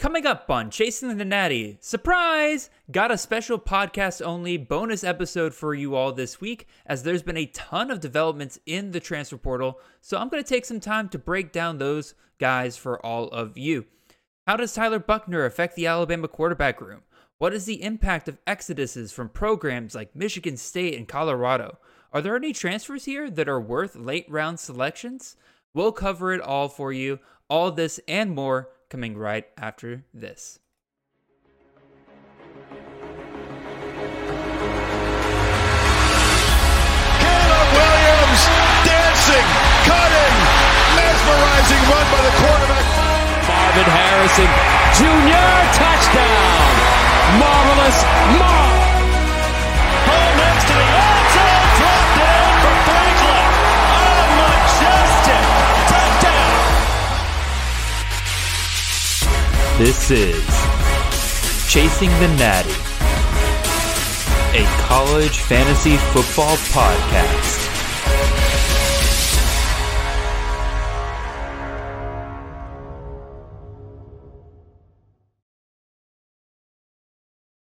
Coming up on Chasing the Natty, surprise! Got a special podcast only bonus episode for you all this week, as there's been a ton of developments in the transfer portal. So I'm going to take some time to break down those guys for all of you. How does Tyler Buchner affect the Alabama quarterback room? What is the impact of exoduses from programs like Michigan State and Colorado? Are there any transfers here that are worth late round selections? We'll cover it all for you. All this and more coming right after this. Caleb Williams dancing, cutting, mesmerizing run by the quarterback. Marvin Harrison Jr. touchdown. Marvelous Marv. This is Chasing the Natty, a college fantasy football podcast.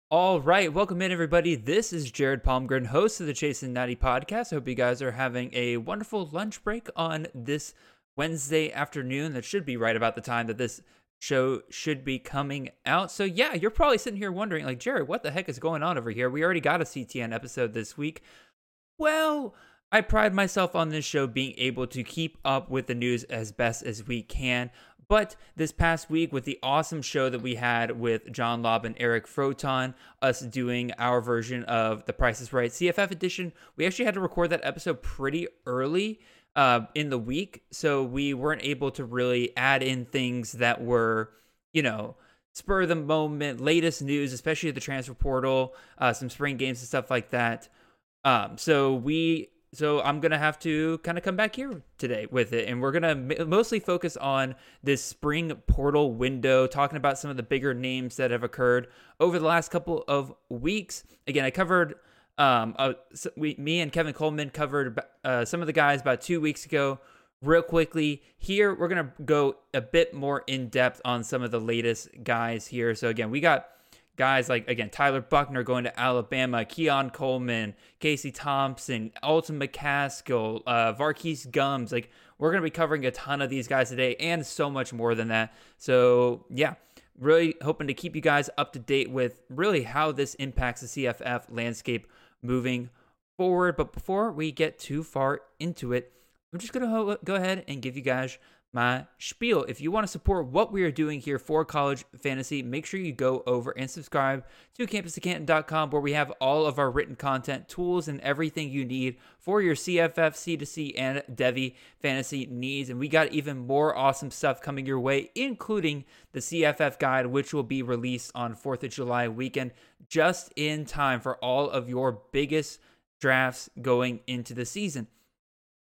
All right, welcome in everybody. This is Jared Palmgren, host of the Chasing the Natty podcast. I hope you guys are having a wonderful lunch break on this Wednesday afternoon. That should be right about the time that this show should be coming out. So yeah, you're probably sitting here wondering, like, Jared, what the heck is going on over here? We already got a CTN episode this week. Well, I pride myself on this show being able to keep up with the news as best as we can. But this past week, with the awesome show that we had with John Lobb and Eric Froton, us doing our version of The Price is Right CFF edition, we actually had to record that episode pretty early uh, in the week. So we weren't able to really add in things that were, you know, spur of the moment, latest news, especially the transfer portal, uh, some spring games and stuff like that. Um, so we so I'm gonna have to kind of come back here today with it, and we're gonna mostly focus on this spring portal window, talking about some of the bigger names that have occurred over the last couple of weeks. Again, I covered. Um, uh, so we, me and Kevin Coleman covered uh, some of the guys about two weeks ago. Real quickly, here we're gonna go a bit more in depth on some of the latest guys here. So again, we got guys like again Tyler Buchner going to Alabama, Keon Coleman, Casey Thompson, Alton McCaskill, uh, Varquise Gums. Like we're gonna be covering a ton of these guys today, and so much more than that. So yeah, really hoping to keep you guys up to date with really how this impacts the CFF landscape moving forward. But before we get too far into it, I'm just gonna ho- go ahead and give you guys my spiel. If you want to support what we are doing here for college fantasy, make sure you go over and subscribe to campus2canton.com where we have all of our written content, tools, and everything you need for your CFF, C2C, and Devy fantasy needs. And we got even more awesome stuff coming your way, including the CFF guide, which will be released on 4th of July weekend, just in time for all of your biggest drafts going into the season.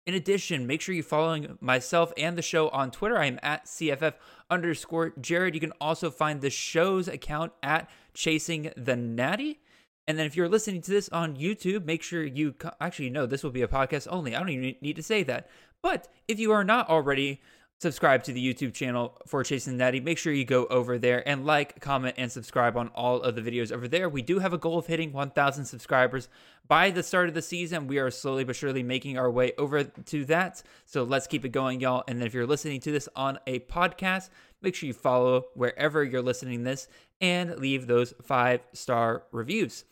In addition, make sure you're following myself and the show on Twitter. I am at CFF underscore Jared. You can also find the show's account at Chasing the Natty. And then if you're listening to this on YouTube, make sure you co- actually no, this will be a podcast only. I don't even need to say that. But if you are not already subscribed to the YouTube channel for Chasing Natty, make sure you go over there and like, comment, and subscribe on all of the videos over there. We do have a goal of hitting 1,000 subscribers by the start of the season. We are slowly but surely making our way over to that. So let's keep it going, y'all. And then if you're listening to this on a podcast, make sure you follow wherever you're listening this and leave those five star reviews.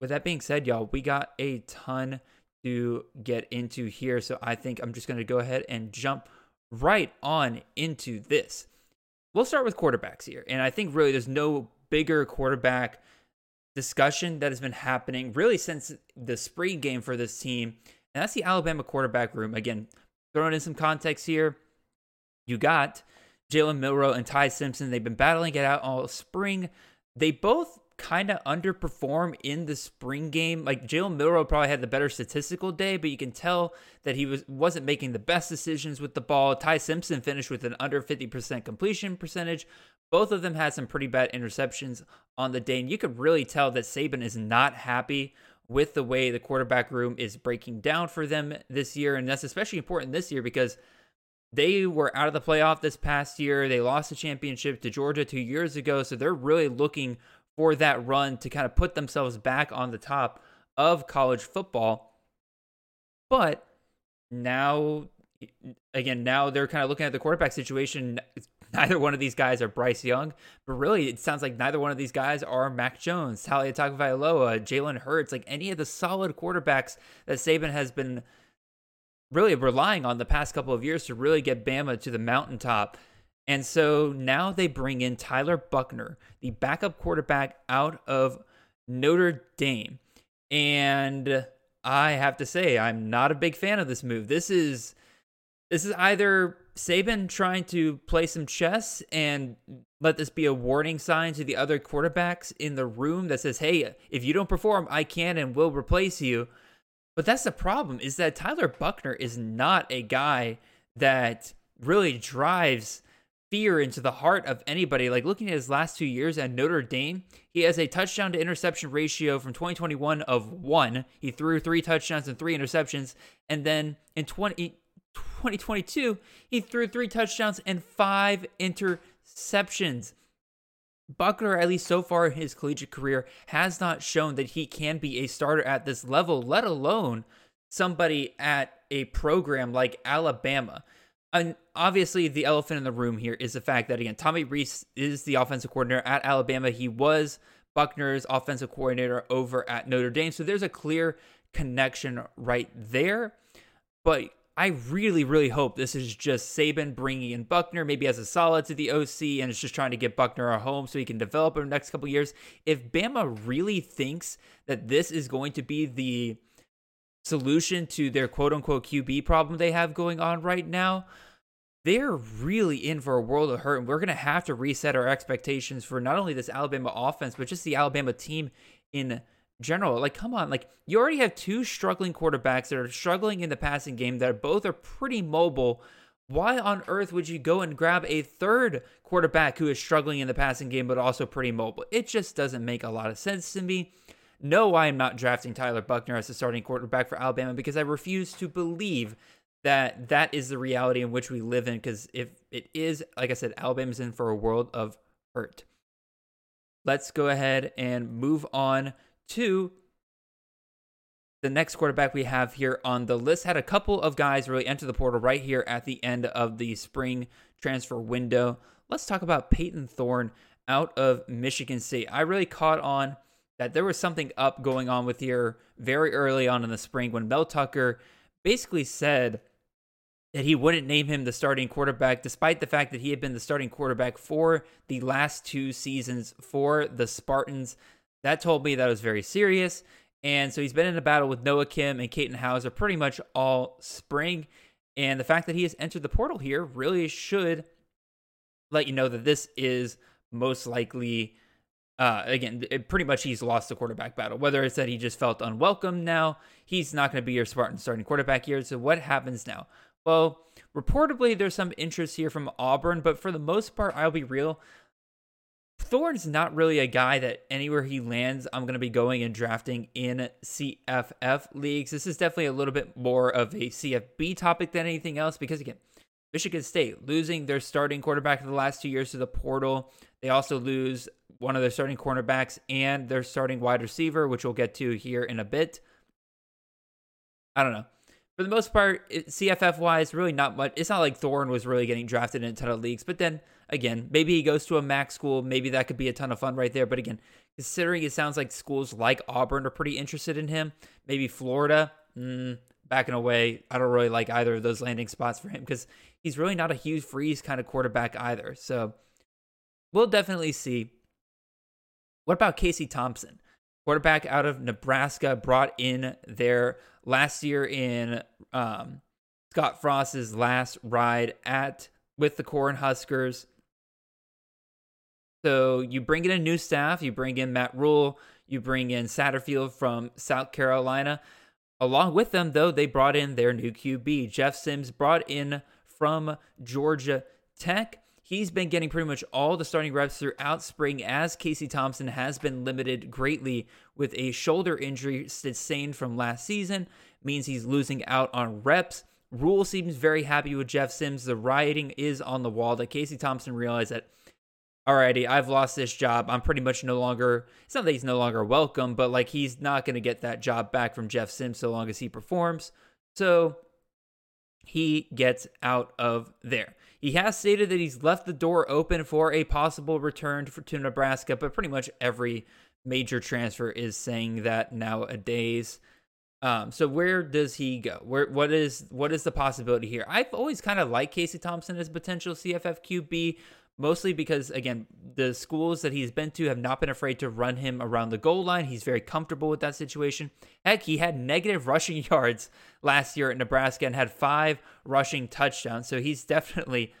With that being said, y'all, we got a ton to get into here. So I think I'm just going to go ahead and jump right on into this. We'll start with quarterbacks here. And I think really there's no bigger quarterback discussion that has been happening really since the spring game for this team. And that's the Alabama quarterback room. Again, throwing in some context here, you got Jalen Milroe and Ty Simpson. They've been battling it out all spring. They both kind of underperform in the spring game. Like Jalen Milroe probably had the better statistical day, but you can tell that he was wasn't making the best decisions with the ball. Ty Simpson finished with an under 50% completion percentage. Both of them had some pretty bad interceptions on the day, and you could really tell that Saban is not happy with the way the quarterback room is breaking down for them this year, and that's especially important this year because they were out of the playoff this past year. They lost the championship to Georgia two years ago. So they're really looking for that run to kind of put themselves back on the top of college football. But now, again, now they're kind of looking at the quarterback situation. Neither one of these guys are Bryce Young, but really, it sounds like neither one of these guys are Mac Jones, Taulia Tagovailoa, Jalen Hurts, like any of the solid quarterbacks that Saban has been really relying on the past couple of years to really get Bama to the mountaintop. And so now they bring in Tyler Buchner, the backup quarterback out of Notre Dame. And I have to say, I'm not a big fan of this move. This is this is either Saban trying to play some chess and let this be a warning sign to the other quarterbacks in the room that says, "Hey, if you don't perform, I can and will replace you." But that's the problem is that Tyler Buchner is not a guy that really drives fear into the heart of anybody. Like looking at his last two years at Notre Dame, he has a touchdown to interception ratio from 2021 of one. He threw three touchdowns and three interceptions. And then in 20, 2022, he threw three touchdowns and five interceptions. Buchner, at least so far in his collegiate career, has not shown that he can be a starter at this level, let alone somebody at a program like Alabama. And obviously, the elephant in the room here is the fact that, again, Tommy Rees is the offensive coordinator at Alabama. He was Buchner's offensive coordinator over at Notre Dame. So there's a clear connection right there. But I really, really hope this is just Saban bringing in Buchner, maybe as a solid to the OC, and it's just trying to get Buckner a home so he can develop in the next couple years. If Bama really thinks that this is going to be the solution to their quote unquote QB problem they have going on right now, they're really in for a world of hurt. And we're going to have to reset our expectations for not only this Alabama offense, but just the Alabama team in general. Like, come on, like you already have two struggling quarterbacks that are struggling in the passing game that both are pretty mobile. Why on earth would you go and grab a third quarterback who is struggling in the passing game but also pretty mobile? It just doesn't make a lot of sense to me. No, I am not drafting Tyler Buchner as the starting quarterback for Alabama because I refuse to believe that that is the reality in which we live in. Because if it is, like I said, Alabama's in for a world of hurt. Let's go ahead and move on to the next quarterback we have here on the list had a couple of guys really enter the portal right here at the end of the spring transfer window. Let's talk about Payton Thorne out of Michigan State. I really caught on that there was something up going on with here very early on in the spring when Mel Tucker basically said that he wouldn't name him the starting quarterback, despite the fact that he had been the starting quarterback for the last two seasons for the Spartans. That told me that was very serious. And so he's been in a battle with Noah Kim and Katin Houser pretty much all spring. And the fact that he has entered the portal here really should let you know that this is most likely, uh, again, pretty much he's lost the quarterback battle. Whether it's that he just felt unwelcome now, he's not going to be your Spartan starting quarterback here. So what happens now? Well, reportedly, there's some interest here from Auburn, but for the most part, I'll be real. Thorne's not really a guy that anywhere he lands, I'm going to be going and drafting in CFF leagues. This is definitely a little bit more of a CFB topic than anything else because, again, Michigan State losing their starting quarterback the last two years to the portal. They also lose one of their starting cornerbacks and their starting wide receiver, which we'll get to here in a bit. I don't know for the most part, CFF wise, really not much. It's not like Thorne was really getting drafted in a ton of leagues. But then again, maybe he goes to a MAC school. Maybe that could be a ton of fun right there. But again, considering it sounds like schools like Auburn are pretty interested in him, maybe Florida, mm, backing away. I don't really like either of those landing spots for him because he's really not a Hugh Freeze kind of quarterback either. So we'll definitely see. What about Casey Thompson? quarterback out of Nebraska, brought in there last year in um, Scott Frost's last ride at with the Cornhuskers. So you bring in a new staff, you bring in Matt Rhule, you bring in Satterfield from South Carolina. Along with them, though, they brought in their new QB. Jeff Sims brought in from Georgia Tech. He's been getting pretty much all the starting reps throughout spring as Casey Thompson has been limited greatly with a shoulder injury sustained from last season, means he's losing out on reps Rhule seems very happy with Jeff Sims. The writing is on the wall that Casey Thompson realized that, alrighty, I've lost this job. I'm pretty much no longer, it's not that he's no longer welcome, but like he's not going to get that job back from Jeff Sims so long as he performs. So he gets out of there. He has stated that he's left the door open for a possible return to Nebraska, but pretty much every major transfer is saying that nowadays. Um, so where does he go? Where what is what is the possibility here? I've always kind of liked Casey Thompson as potential CFF QB, mostly because again, the schools that he's been to have not been afraid to run him around the goal line. He's very comfortable with that situation. Heck, he had negative rushing yards last year at Nebraska and had five rushing touchdowns. So he's definitely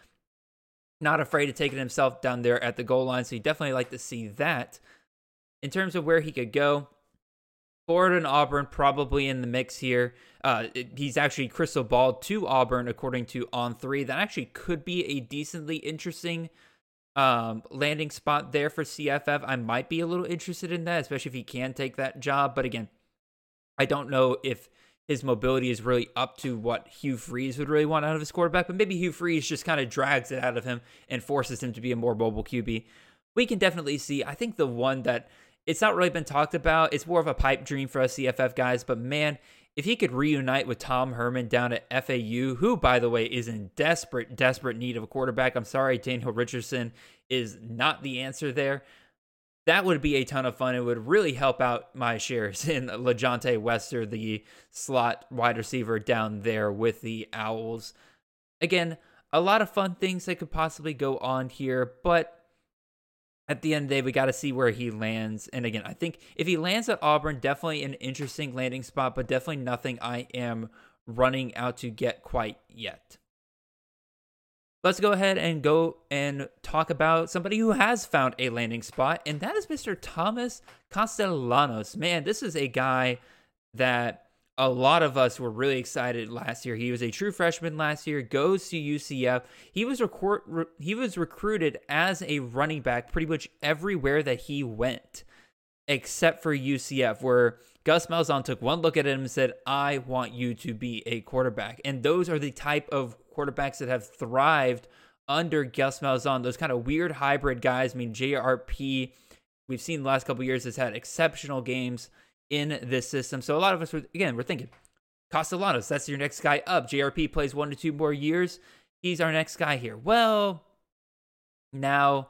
not afraid to take himself down there at the goal line. So you definitely like to see that. In terms of where he could go, Florida and Auburn probably in the mix here. Uh, it, he's actually crystal balled to Auburn according to On Three. That actually could be a decently interesting um, landing spot there for CFF. I might be a little interested in that, especially if he can take that job. But again, I don't know if his mobility is really up to what Hugh Freeze would really want out of his quarterback. But maybe Hugh Freeze just kind of drags it out of him and forces him to be a more mobile QB. We can definitely see. I think the one that it's not really been talked about. It's more of a pipe dream for us CFF guys, but man, if he could reunite with Tom Herman down at FAU, who, by the way, is in desperate, desperate need of a quarterback. I'm sorry, Daniel Richardson is not the answer there. That would be a ton of fun. It would really help out my shares in LaJohntay Wester, the slot wide receiver down there with the Owls. Again, a lot of fun things that could possibly go on here, but at the end of the day, we got to see where he lands. And again, I think if he lands at Auburn, definitely an interesting landing spot, but definitely nothing I am running out to get quite yet. Let's go ahead and go and talk about somebody who has found a landing spot, and that is Mr. Thomas Castellanos. Man, this is a guy that a lot of us were really excited last year. He was a true freshman last year, goes to UCF. He was record, re, he was recruited as a running back pretty much everywhere that he went, except for UCF, where Gus Malzahn took one look at him and said, "I want you to be a quarterback." And those are the type of quarterbacks that have thrived under Gus Malzahn. Those kind of weird hybrid guys. I mean, JRP. We've seen the last couple years has had exceptional games in this system. So a lot of us were again we're thinking Castellanos, that's your next guy up. JRP plays one to two more years. He's our next guy here. Well, now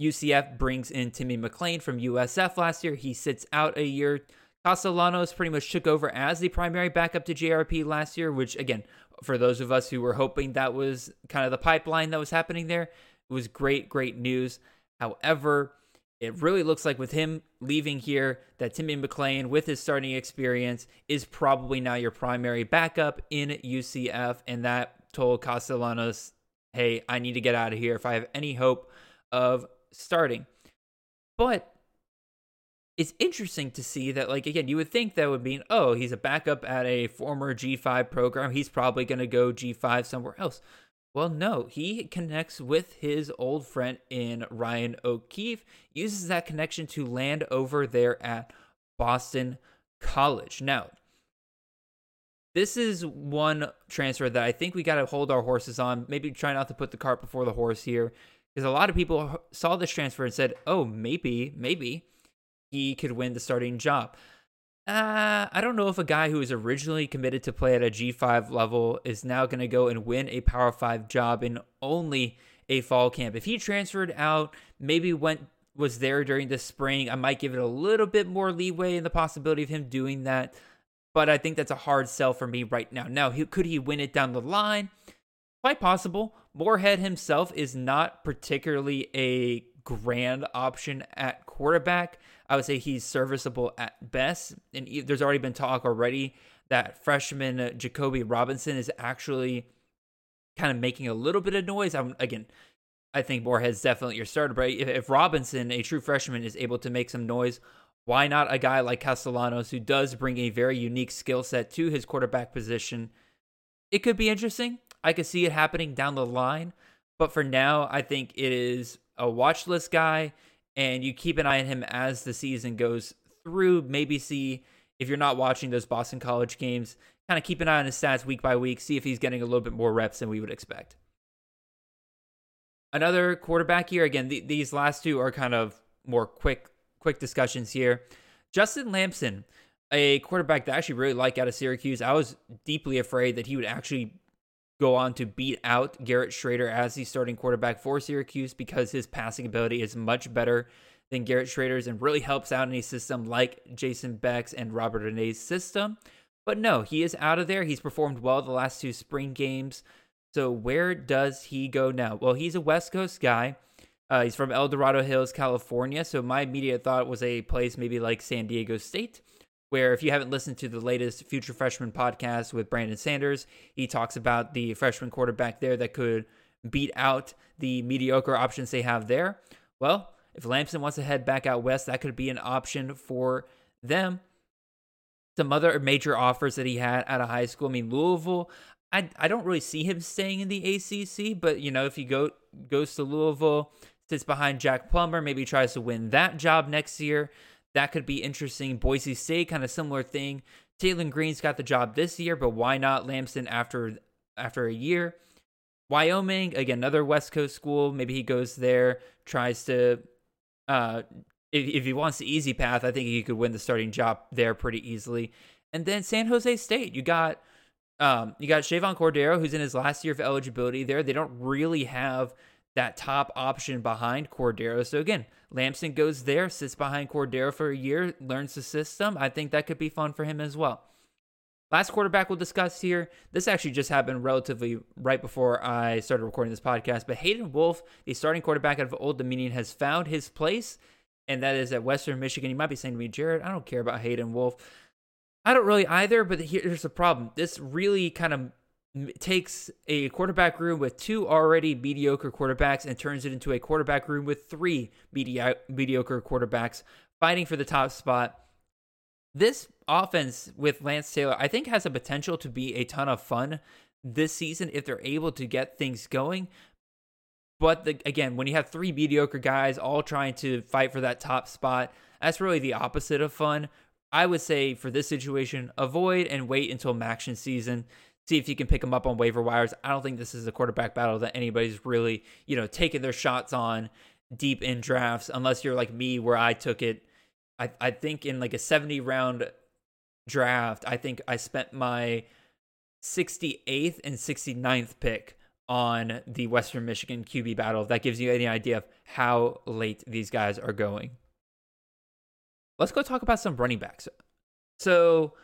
UCF brings in Timmy McClain from USF last year. He sits out a year. Castellanos pretty much took over as the primary backup to JRP last year, which again, for those of us who were hoping that was kind of the pipeline that was happening there, it was great, great news. However, it really looks like with him leaving here, that Timmy McClain, with his starting experience, is probably now your primary backup in UCF. And that told Castellanos, hey, I need to get out of here if I have any hope of starting. But it's interesting to see that, like, again, you would think that would mean, oh, he's a backup at a former G5 program. He's probably going to go G5 somewhere else. Well, no, he connects with his old friend in Ryan O'Keefe, uses that connection to land over there at Boston College. Now, this is one transfer that I think we got to hold our horses on. Maybe try not to put the cart before the horse here, because a lot of people saw this transfer and said, oh, maybe, maybe he could win the starting job. Uh, I don't know if a guy who was originally committed to play at a G5 level is now going to go and win a Power 5 job in only a fall camp. If he transferred out, maybe went was there during the spring, I might give it a little bit more leeway in the possibility of him doing that. But I think that's a hard sell for me right now. Now, he, could he win it down the line? Quite possible. Morehead himself is not particularly a grand option at quarterback. I would say he's serviceable at best. And there's already been talk already that freshman Jacoby Robinson is actually kind of making a little bit of noise. I'm again, I think Morehead's definitely your starter. But if, if Robinson, a true freshman, is able to make some noise, why not a guy like Castellanos who does bring a very unique skill set to his quarterback position? It could be interesting. I could see it happening down the line. But for now, I think it is a watch list guy and you keep an eye on him as the season goes through. Maybe see if you're not watching those Boston College games, kind of keep an eye on his stats week by week, see if he's getting a little bit more reps than we would expect. Another quarterback here. Again, th- these last two are kind of more quick, quick discussions here. Justin Lamson, a quarterback that I actually really like out of Syracuse. I was deeply afraid that he would actually go on to beat out Garrett Shrader as the starting quarterback for Syracuse because his passing ability is much better than Garrett Shrader's and really helps out in a system like Jason Beck's and Robert Anae's system. But no, he is out of there. He's performed well the last two spring games. So where does he go now? Well, he's a West Coast guy. Uh, he's from El Dorado Hills, California. So my immediate thought was a place maybe like San Diego State, where if you haven't listened to the latest Future Freshman podcast with Brandon Sanders, he talks about the freshman quarterback there that could beat out the mediocre options they have there. Well, if Lamson wants to head back out west, that could be an option for them. Some other major offers that he had out of high school. I mean, Louisville, I I don't really see him staying in the ACC, but you know, if he go goes to Louisville, sits behind Jack Plummer, maybe tries to win that job next year, that could be interesting. Boise State, kind of similar thing. Taylen Green's got the job this year, but why not Lamson after after a year? Wyoming, again, another West Coast school. Maybe he goes there, tries to. Uh, if, if he wants the easy path, I think he could win the starting job there pretty easily. And then San Jose State, you got um, you got Chevan Cordero, who's in his last year of eligibility there. They don't really have that top option behind Cordero. So again, Lamson goes there, sits behind Cordero for a year, learns the system. I think that could be fun for him as well. Last quarterback we'll discuss here. This actually just happened relatively right before I started recording this podcast. But Hayden Wolff, the starting quarterback out of Old Dominion, has found his place, and that is at Western Michigan. You might be saying to me, Jared, I don't care about Hayden Wolff. I don't really either, but here's the problem. This really kind of takes a quarterback room with two already mediocre quarterbacks and turns it into a quarterback room with three medi- mediocre quarterbacks fighting for the top spot. This offense with Lance Taylor, I think, has a potential to be a ton of fun this season if they're able to get things going. But the, again, when you have three mediocre guys all trying to fight for that top spot, that's really the opposite of fun. I would say for this situation, avoid and wait until MACtion season. See if you can pick them up on waiver wires. I don't think this is a quarterback battle that anybody's really, you know, taking their shots on deep in drafts, unless you're like me, where I took it. I, I think in like a 70 round draft, I think I spent my 68th and 69th pick on the Western Michigan QB battle. If that gives you any idea of how late these guys are going let's go talk about some running backs. So,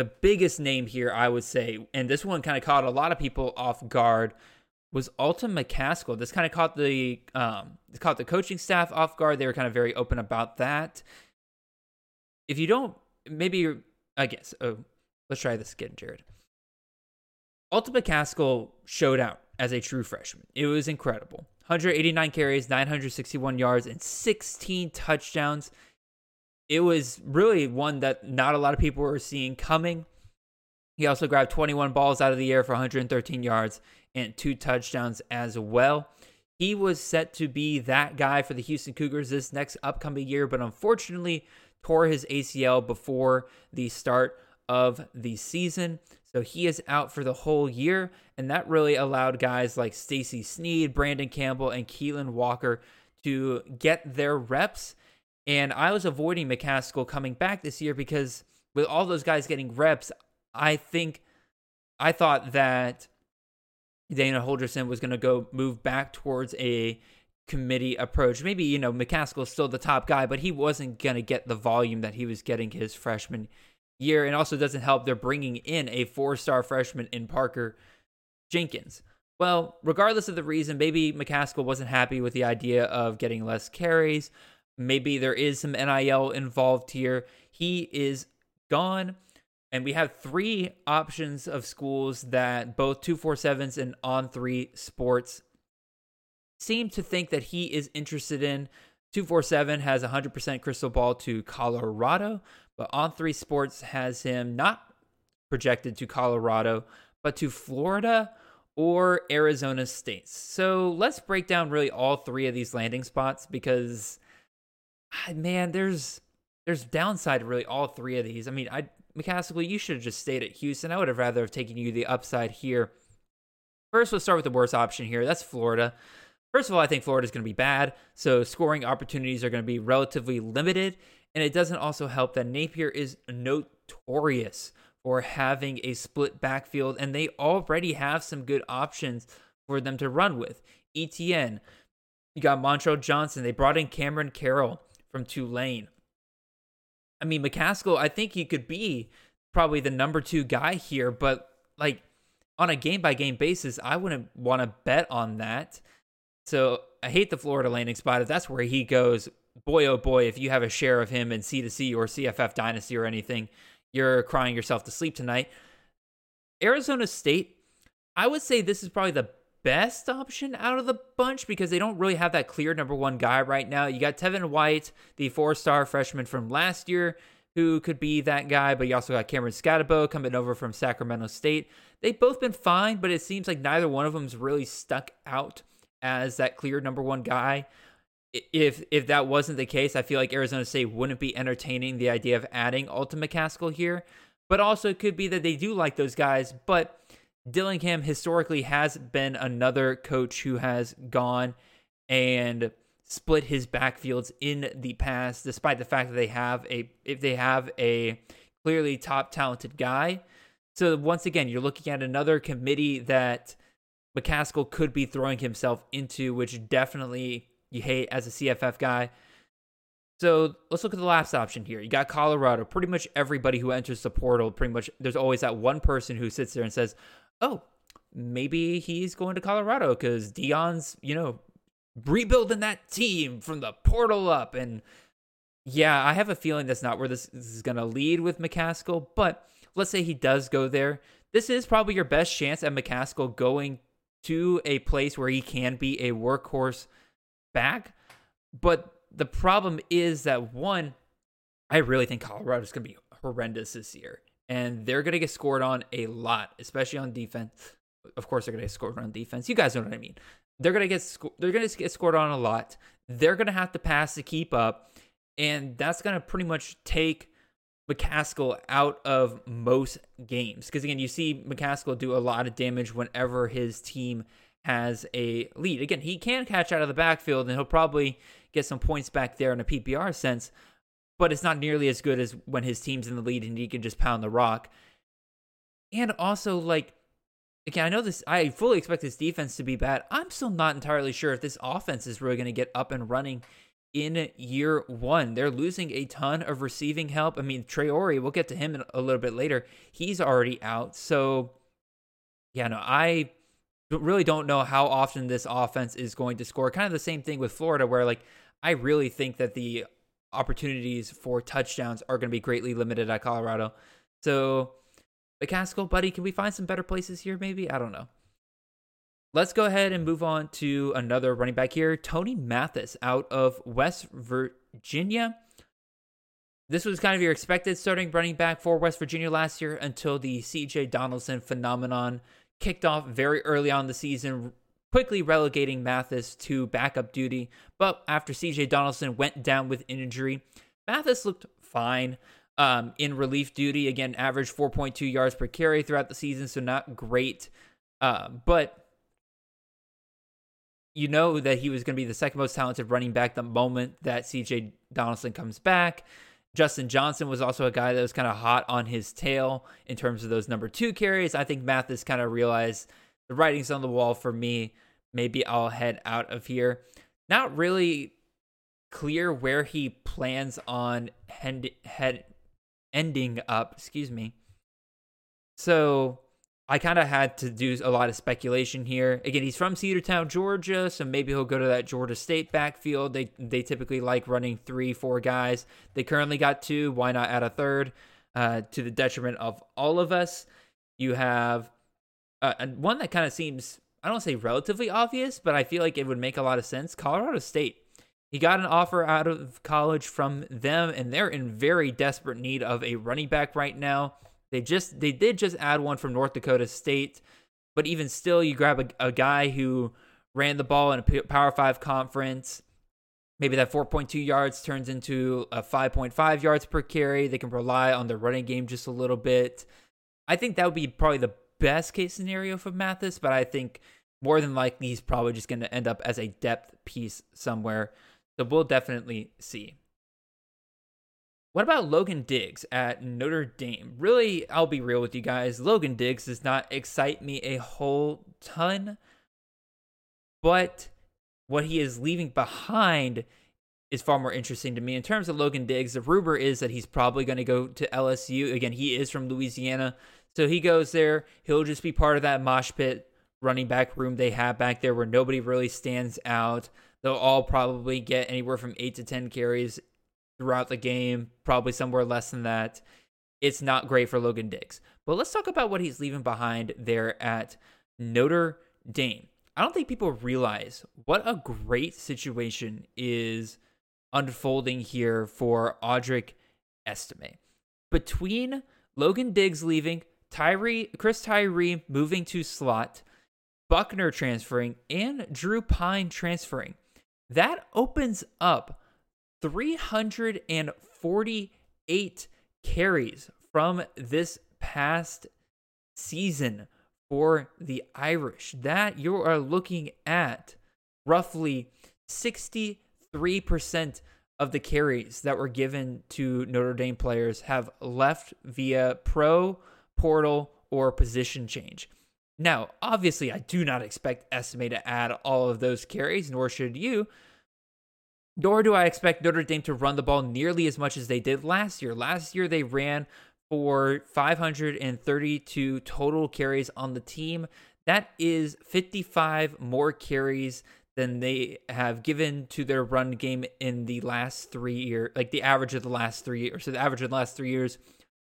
the biggest name here, I would say, and this one kind of caught a lot of people off guard, was Alton McCaskill. This kind of caught the um, caught the coaching staff off guard. They were kind of very open about that. If you don't, maybe I guess. Oh, let's try this again, Jared. Alton McCaskill showed out as a true freshman. It was incredible. 189 carries, 961 yards, and 16 touchdowns it was really one that not a lot of people were seeing coming. He also grabbed 21 balls out of the air for 113 yards and two touchdowns as well. He was set to be that guy for the Houston Cougars this next upcoming year, but unfortunately tore his ACL before the start of the season. So he is out for the whole year, and that really allowed guys like Stacy Sneed, Brandon Campbell, and Keelan Walker to get their reps and I was avoiding McCaskill coming back this year because with all those guys getting reps, I think I thought that Dana Holgorsen was going to go move back towards a committee approach. Maybe, you know, McCaskill's still the top guy, but he wasn't going to get the volume that he was getting his freshman year. And also doesn't help they're bringing in a four star freshman in Parker Jenkins. Well, regardless of the reason, maybe McCaskill wasn't happy with the idea of getting less carries. Maybe there is some NIL involved here. He is gone. And we have three options of schools that both 247s and On3 Sports seem to think that he is interested in. 247 has 100% crystal ball to Colorado, but On3 Sports has him not projected to Colorado, but to Florida or Arizona State. So let's break down really all three of these landing spots because Ah, man, there's there's downside to really all three of these. I mean, I McCaskill, you should have just stayed at Houston. I would have rather have taken you the upside here. First, let's start with the worst option here. That's Florida. First of all, I think Florida is going to be bad, so scoring opportunities are going to be relatively limited. And it doesn't also help that Napier is notorious for having a split backfield, and they already have some good options for them to run with. Etienne, you got Montrell Johnson. They brought in Cameron Carroll from Tulane. I mean, McCaskill, I think he could be probably the number two guy here, but like on a game by game basis, I wouldn't want to bet on that. So I hate the Florida landing spot. If that's where he goes, boy, oh boy, if you have a share of him in C2C or CFF Dynasty or anything, you're crying yourself to sleep tonight. Arizona State, I would say this is probably the best option out of the bunch because they don't really have that clear number one guy right now. You got Tevin White, the four star freshman from last year, who could be that guy, but you also got Cameron Skattebo coming over from Sacramento State. They've both been fine, but it seems like neither one of them's really stuck out as that clear number one guy. If if that wasn't the case, I feel like Arizona State wouldn't be entertaining the idea of adding Alton McCaskill here. But also, it could be that they do like those guys, but Dillingham historically has been another coach who has gone and split his backfields in the past, despite the fact that they have a if they have a clearly top talented guy. So once again, you're looking at another committee that McCaskill could be throwing himself into, which definitely you hate as a CFF guy. So let's look at the last option here. You got Colorado. Pretty much everybody who enters the portal, pretty much there's always that one person who sits there and says, oh, maybe he's going to Colorado because Deion's, you know, rebuilding that team from the portal up. And yeah, I have a feeling that's not where this, this is going to lead with McCaskill. But let's say he does go there. This is probably your best chance at McCaskill going to a place where he can be a workhorse back. But the problem is that one, I really think Colorado is going to be horrendous this year and they're going to get scored on a lot, especially on defense. Of course, they're going to get scored on defense. You guys know what I mean. They're going to get sco- they're going to get scored on a lot. They're going to have to pass to keep up, and that's going to pretty much take McCaskill out of most games. Because again, you see McCaskill do a lot of damage whenever his team has a lead. Again, he can catch out of the backfield, and he'll probably get some points back there in a PPR sense but it's not nearly as good as when his team's in the lead and he can just pound the rock. And also, like, again, I know this, I fully expect this defense to be bad. I'm still not entirely sure if this offense is really going to get up and running in year one. They're losing a ton of receiving help. I mean, Traore, we'll get to him a little bit later. He's already out. So, yeah, no, I really don't know how often this offense is going to score. Kind of the same thing with Florida, where, like, I really think that the opportunities for touchdowns are going to be greatly limited at Colorado. So, McCaskill, buddy, can we find some better places here? Maybe I don't know. Let's go ahead and move on to another running back here, Tony Mathis out of West Virginia. This was kind of your expected starting running back for West Virginia last year until the CJ Donaldson phenomenon kicked off very early on the season, quickly relegating Mathis to backup duty. But after CJ Donaldson went down with injury, Mathis looked fine um, in relief duty. Again, averaged 4.2 yards per carry throughout the season, so not great. Uh, but you know that he was going to be the second most talented running back the moment that CJ Donaldson comes back. Justin Johnson was also a guy that was kind of hot on his tail in terms of those number two carries. I think Mathis kind of realized the writing's on the wall for me. Maybe I'll head out of here. Not really clear where he plans on head, head ending up. Excuse me. So I kind of had to do a lot of speculation here. Again, he's from Cedartown, Georgia, so maybe he'll go to that Georgia State backfield. They they typically like running three, four guys. They currently got two. Why not add a third? Uh, to the detriment of all of us. You have uh, and one that kind of seems I don't say relatively obvious, but I feel like it would make a lot of sense. Colorado State. He got an offer out of college from them, and they're in very desperate need of a running back right now. They just they did just add one from North Dakota State, but even still, you grab a, a guy who ran the ball in a Power Five conference, maybe that 4.2 yards turns into a 5.5 yards per carry. They can rely on the running game just a little bit. I think that would be probably the best case scenario for Mathis, but I think more than likely he's probably just going to end up as a depth piece somewhere. So we'll definitely see. What about Logan Diggs at Notre Dame? Really, I'll be real with you guys. Logan Diggs does not excite me a whole ton, but what he is leaving behind is far more interesting to me. In terms of Logan Diggs, the rumor is that he's probably going to go to LSU. Again, he is from Louisiana. So he goes there. He'll just be part of that mosh pit running back room they have back there where nobody really stands out. They'll all probably get anywhere from eight to 10 carries throughout the game, probably somewhere less than that. It's not great for Logan Diggs. But let's talk about what he's leaving behind there at Notre Dame. I don't think people realize what a great situation is unfolding here for Audric Estime. Between Logan Diggs leaving, Tyree, Chris Tyree moving to slot, Buchner transferring, and Drew Pyne transferring, that opens up 348 carries from this past season for the Irish. That you are looking at roughly 63% of the carries that were given to Notre Dame players have left via pro, portal, or position change. Now, obviously, I do not expect Estime to add all of those carries, nor should you. Nor do I expect Notre Dame to run the ball nearly as much as they did last year. Last year, they ran for 532 total carries on the team. That is 55 more carries than they have given to their run game in the last three years, like the average of the last three years. So the average of the last three years,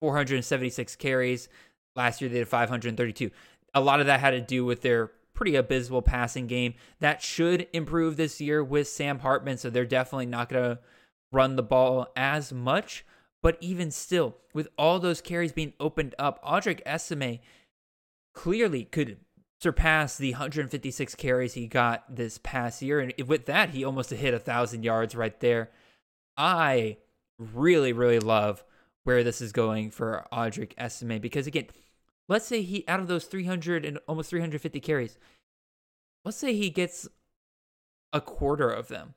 476 carries. Last year they did 532. A lot of that had to do with their pretty abysmal passing game. That should improve this year with Sam Hartman. So they're definitely not going to run the ball as much. But even still, with all those carries being opened up, Audric Estime clearly could surpass the 156 carries he got this past year. And with that, he almost hit a thousand yards right there. I really, really love where this is going for Audric Estime because again, let's say he out of those 300 and almost 350 carries, let's say he gets a quarter of them.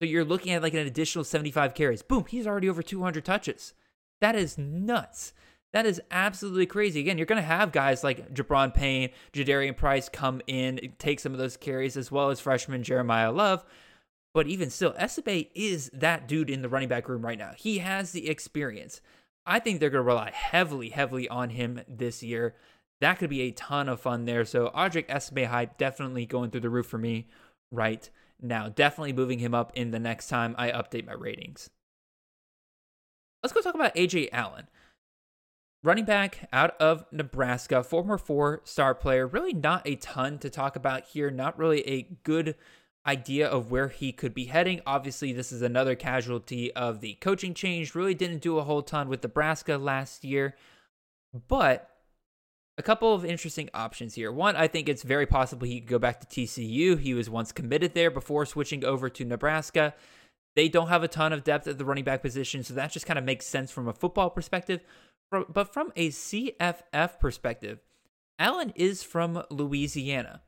So you're looking at like an additional 75 carries. Boom, he's already over 200 touches. That is nuts. That is absolutely crazy. Again, you're going to have guys like Gi'Bran Payne, Jadarian Price come in, take some of those carries, as well as freshman Jeremiyah Love. But even still, Estime is that dude in the running back room right now. He has the experience. I think they're going to rely heavily, heavily on him this year. That could be a ton of fun there. So Audric Estime hype definitely going through the roof for me right now. Definitely moving him up in the next time I update my ratings. Let's go talk about Ajay Allen. Running back out of Nebraska, former four star player. Really not a ton to talk about here. Not really a good idea of where he could be heading. Obviously, this is another casualty of the coaching change. Really didn't do a whole ton with Nebraska last year. But a couple of interesting options here. One, I think it's very possible he could go back to TCU. He was once committed there before switching over to Nebraska. They don't have a ton of depth at the running back position, so that just kind of makes sense from a football perspective. But from a CFF perspective, Allen is from Louisiana.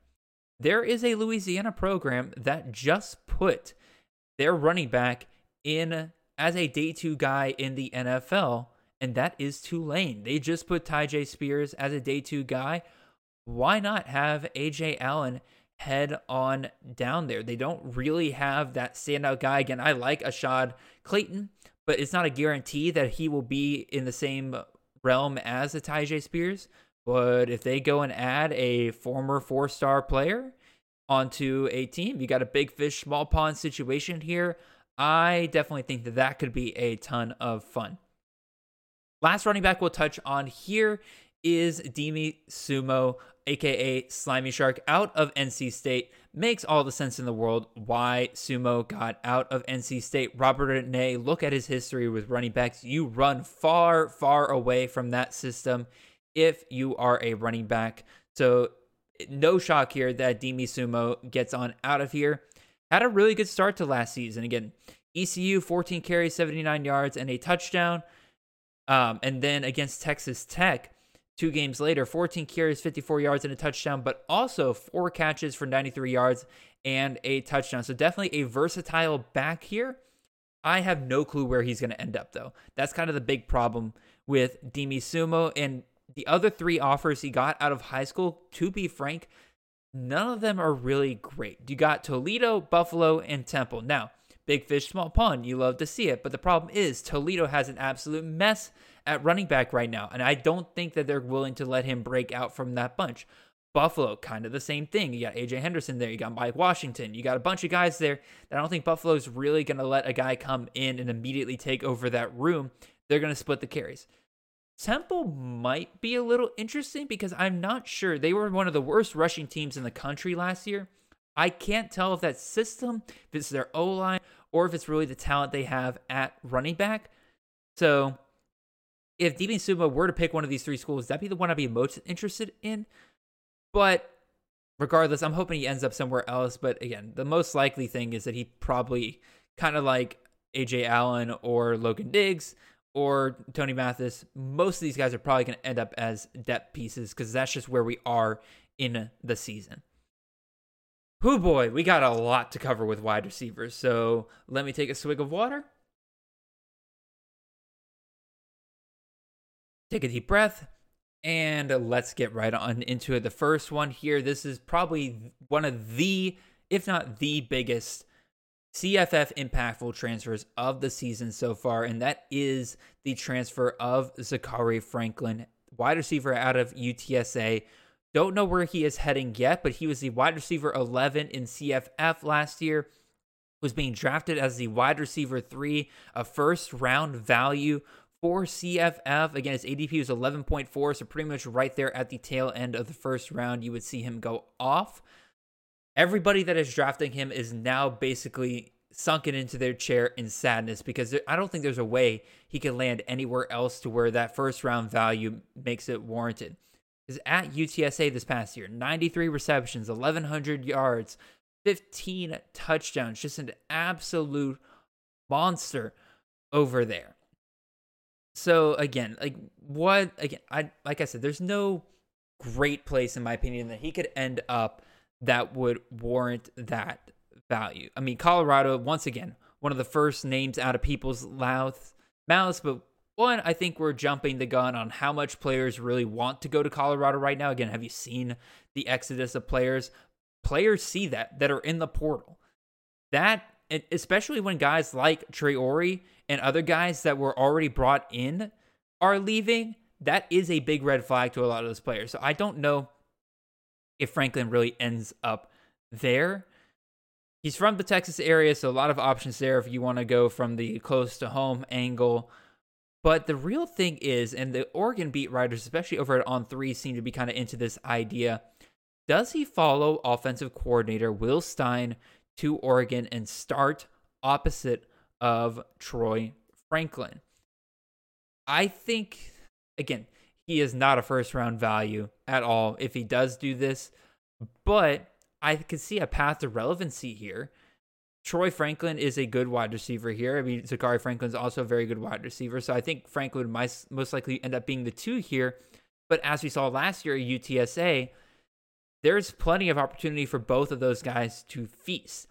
There is a Louisiana program that just put their running back in as a day two guy in the NFL and that is Tulane. They just put Tyjae Spears as a day two guy. Why not have Ajay Allen head on down there? They don't really have that standout guy. Again, I like Ashaad Clayton, but it's not a guarantee that he will be in the same realm as a Tyjae Spears. But if they go and add a former four star player onto a team, you got a big fish, small pond situation here. I definitely think that that could be a ton of fun. Last running back we'll touch on here is Demie Sumo, aka Slimy Shark, out of NC State. Makes all the sense in the world why Sumo got out of NC State. Robert Anae, look at his history with running backs. You run far, far away from that system if you are a running back. So, no shock here that Demie Sumo gets on out of here. had a really good start to last season. Again, ECU 14 carries, 79 yards, and a touchdown. Um, and then against Texas Tech, two games later, 14 carries, 54 yards, and a touchdown, but also four catches for 93 yards and a touchdown. So definitely a versatile back here. I have no clue where he's going to end up, though. That's kind of the big problem with Demie Sumo. And the other three offers he got out of high school, to be frank, none of them are really great. You got Toledo, Buffalo, and Temple. Now, big fish, small pond. You love to see it. But the problem is, Toledo has an absolute mess at running back right now. And I don't think that they're willing to let him break out from that bunch. Buffalo, kind of the same thing. You got AJ Henderson there. You got Mike Washington. You got a bunch of guys there that I don't think Buffalo's really going to let a guy come in and immediately take over that room. They're going to split the carries. Temple might be a little interesting because I'm not sure. They were one of the worst rushing teams in the country last year. I can't tell if that system, if it's their O line, or if it's really the talent they have at running back. So if Demie Sumo were to pick one of these three schools, that'd be the one I'd be most interested in. But regardless, I'm hoping he ends up somewhere else. But again, the most likely thing is that he probably kind of like Ajay Allen or Logan Diggs or Tony Mathis. Most of these guys are probably going to end up as depth pieces because that's just where we are in the season. Who boy, we got a lot to cover with wide receivers. So let me take a swig of water. Take a deep breath and let's get right on into it. The first one here, this is probably one of the, if not the biggest CFF impactful transfers of the season so far, and that is the transfer of Zakhari Franklin, wide receiver out of UTSA. Don't know where he is heading yet, but he was the wide receiver 11 in CFF last year. Was being drafted as the wide receiver three, a first round value for CFF. Again, his ADP was 11.4, so pretty much right there at the tail end of the first round, you would see him go off. Everybody that is drafting him is now basically sunken into their chair in sadness because I don't think there's a way he can land anywhere else to where that first round value makes it warranted. Is at UTSA this past year, 93 receptions, 1100 yards, 15 touchdowns, just an absolute monster over there. So again, like what again, I like I said, there's no great place in my opinion that he could end up that would warrant that value. I mean, Colorado once again, one of the first names out of people's mouths, but one, I think we're jumping the gun on how much players really want to go to Colorado right now. Again, have you seen the exodus of players? Players see that that are in the portal. That especially when guys like Traore and other guys that were already brought in are leaving, that is a big red flag to a lot of those players. So I don't know if Franklin really ends up there. He's from the Texas area, so a lot of options there if you want to go from the close to home angle. But the real thing is, and the Oregon beat writers, especially over at On Three, seem to be kind of into this idea. Does he follow offensive coordinator Will Stein to Oregon and start opposite of Troy Franklin. I think, again, he is not a first round value at all if he does do this, but I could see a path to relevancy here. Troy Franklin is a good wide receiver here. I mean, Zakhari Franklin's also a very good wide receiver. So I think Franklin might most likely end up being the two here. But as we saw last year at UTSA, there's plenty of opportunity for both of those guys to feast.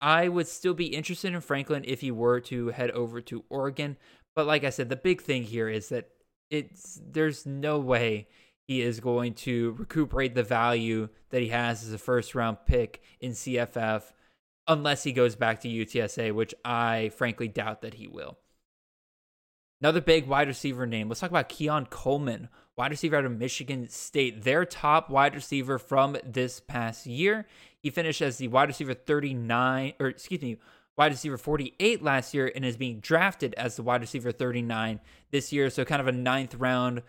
I would still be interested in Franklin if he were to head over to Oregon. But like I said, the big thing here is that it's there's no way he is going to recuperate the value that he has as a first round pick in CFF unless he goes back to UTSA, which I frankly doubt that he will. Another big wide receiver name. Let's talk about Keon Coleman, wide receiver out of Michigan State, their top wide receiver from this past year. He finished as the wide receiver 39, or excuse me, wide receiver 48 last year and is being drafted as the wide receiver 39 this year. So kind of a ninth round,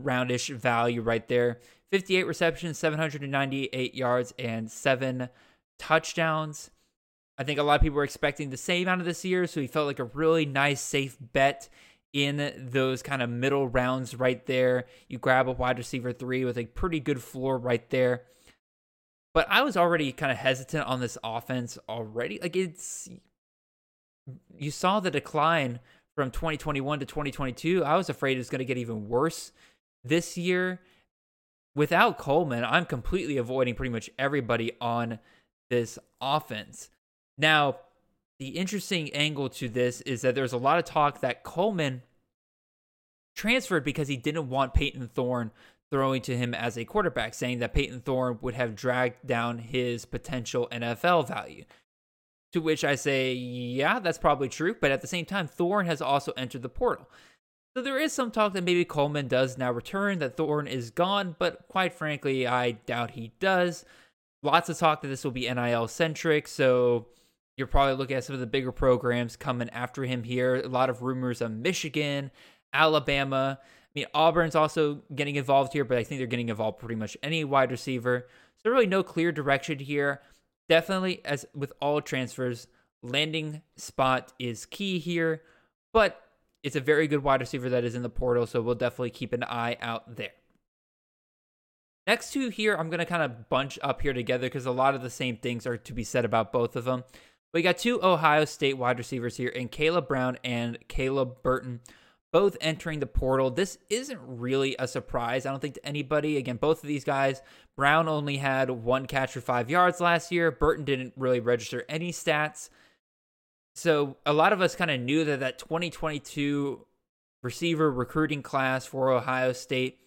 roundish value right there. 58 receptions, 798 yards, and seven touchdowns. I think a lot of people were expecting the same out of this year, so he felt like a really nice, safe bet in those kind of middle rounds right there. You grab a wide receiver three with a pretty good floor right there. But I was already kind of hesitant on this offense already. Like it's you saw the decline from 2021 to 2022. I was afraid it was going to get even worse this year. Without Coleman, I'm completely avoiding pretty much everybody on this offense. Now, the interesting angle to this is that there's a lot of talk that Coleman transferred because he didn't want Payton Thorne throwing to him as a quarterback, saying that Payton Thorne would have dragged down his potential NFL value. To which I say, yeah, that's probably true. But at the same time, Thorne has also entered the portal. So there is some talk that maybe Coleman does now return, that Thorne is gone, but quite frankly, I doubt he does. Lots of talk that this will be NIL centric, so you're probably looking at some of the bigger programs coming after him here. A lot of rumors of Michigan, Alabama. I mean, Auburn's also getting involved here, but I think they're getting involved pretty much any wide receiver. So really no clear direction here. Definitely, as with all transfers, landing spot is key here, but it's a very good wide receiver that is in the portal, so we'll definitely keep an eye out there. Next two here, I'm going to kind of bunch up here together because a lot of the same things are to be said about both of them. We got two Ohio State wide receivers here in Caleb Brown and Caleb Burton, both entering the portal. This isn't really a surprise, I don't think, to anybody. Again, both of these guys, Brown only had one catch for five yards last year. Burton didn't really register any stats. So a lot of us kind of knew that that 2022 receiver recruiting class for Ohio State,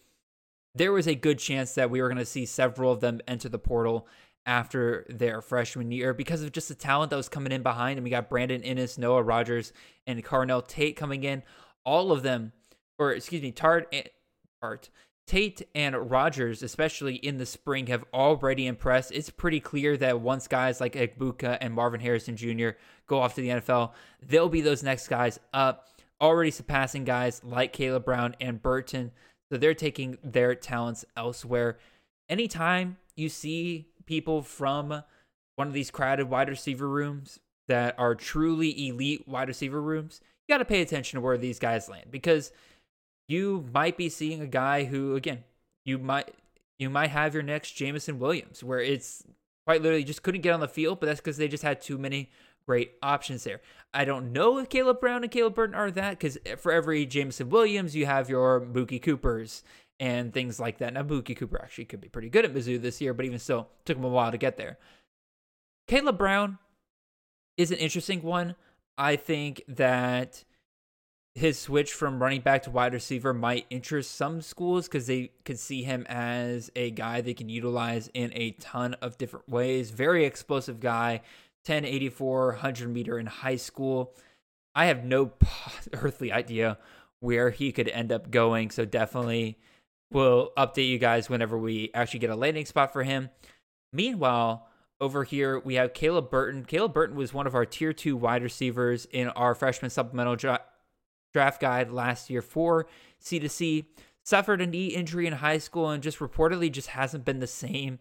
there was a good chance that we were going to see several of them enter the portal after their freshman year because of just the talent that was coming in behind. And we got Brandon Inniss, Noah Rogers, and Carnell Tate coming in. All of them, or excuse me, Tart and Tart, Tate and Rogers, especially in the spring, have already impressed. It's pretty clear that once guys like Egbuka and Marvin Harrison Jr. go off to the NFL, they'll be those next guys up, already surpassing guys like Caleb Brown and Burton. So they're taking their talents elsewhere. Anytime you see people from one of these crowded wide receiver rooms that are truly elite wide receiver rooms, you got to pay attention to where these guys land because – you might be seeing a guy who, again, you might you might have your next Jameson Williams, where it's quite literally just couldn't get on the field, but that's because they just had too many great options there. I don't know if Caleb Brown and Caleb Burton are that, because for every Jameson Williams, you have your Mookie Coopers and things like that. Now, Mookie Cooper actually could be pretty good at Mizzou this year, but even still, took him a while to get there. Caleb Brown is an interesting one. I think that his switch from running back to wide receiver might interest some schools because they could see him as a guy they can utilize in a ton of different ways. Very explosive guy, 1084, 100 meter in high school. I have no earthly idea where he could end up going. So definitely we'll update you guys whenever we actually get a landing spot for him. Meanwhile, over here we have Caleb Burton. Caleb Burton was one of our tier two wide receivers in our freshman supplemental draft guide last year for C2C. Suffered a knee injury in high school and just reportedly just hasn't been the same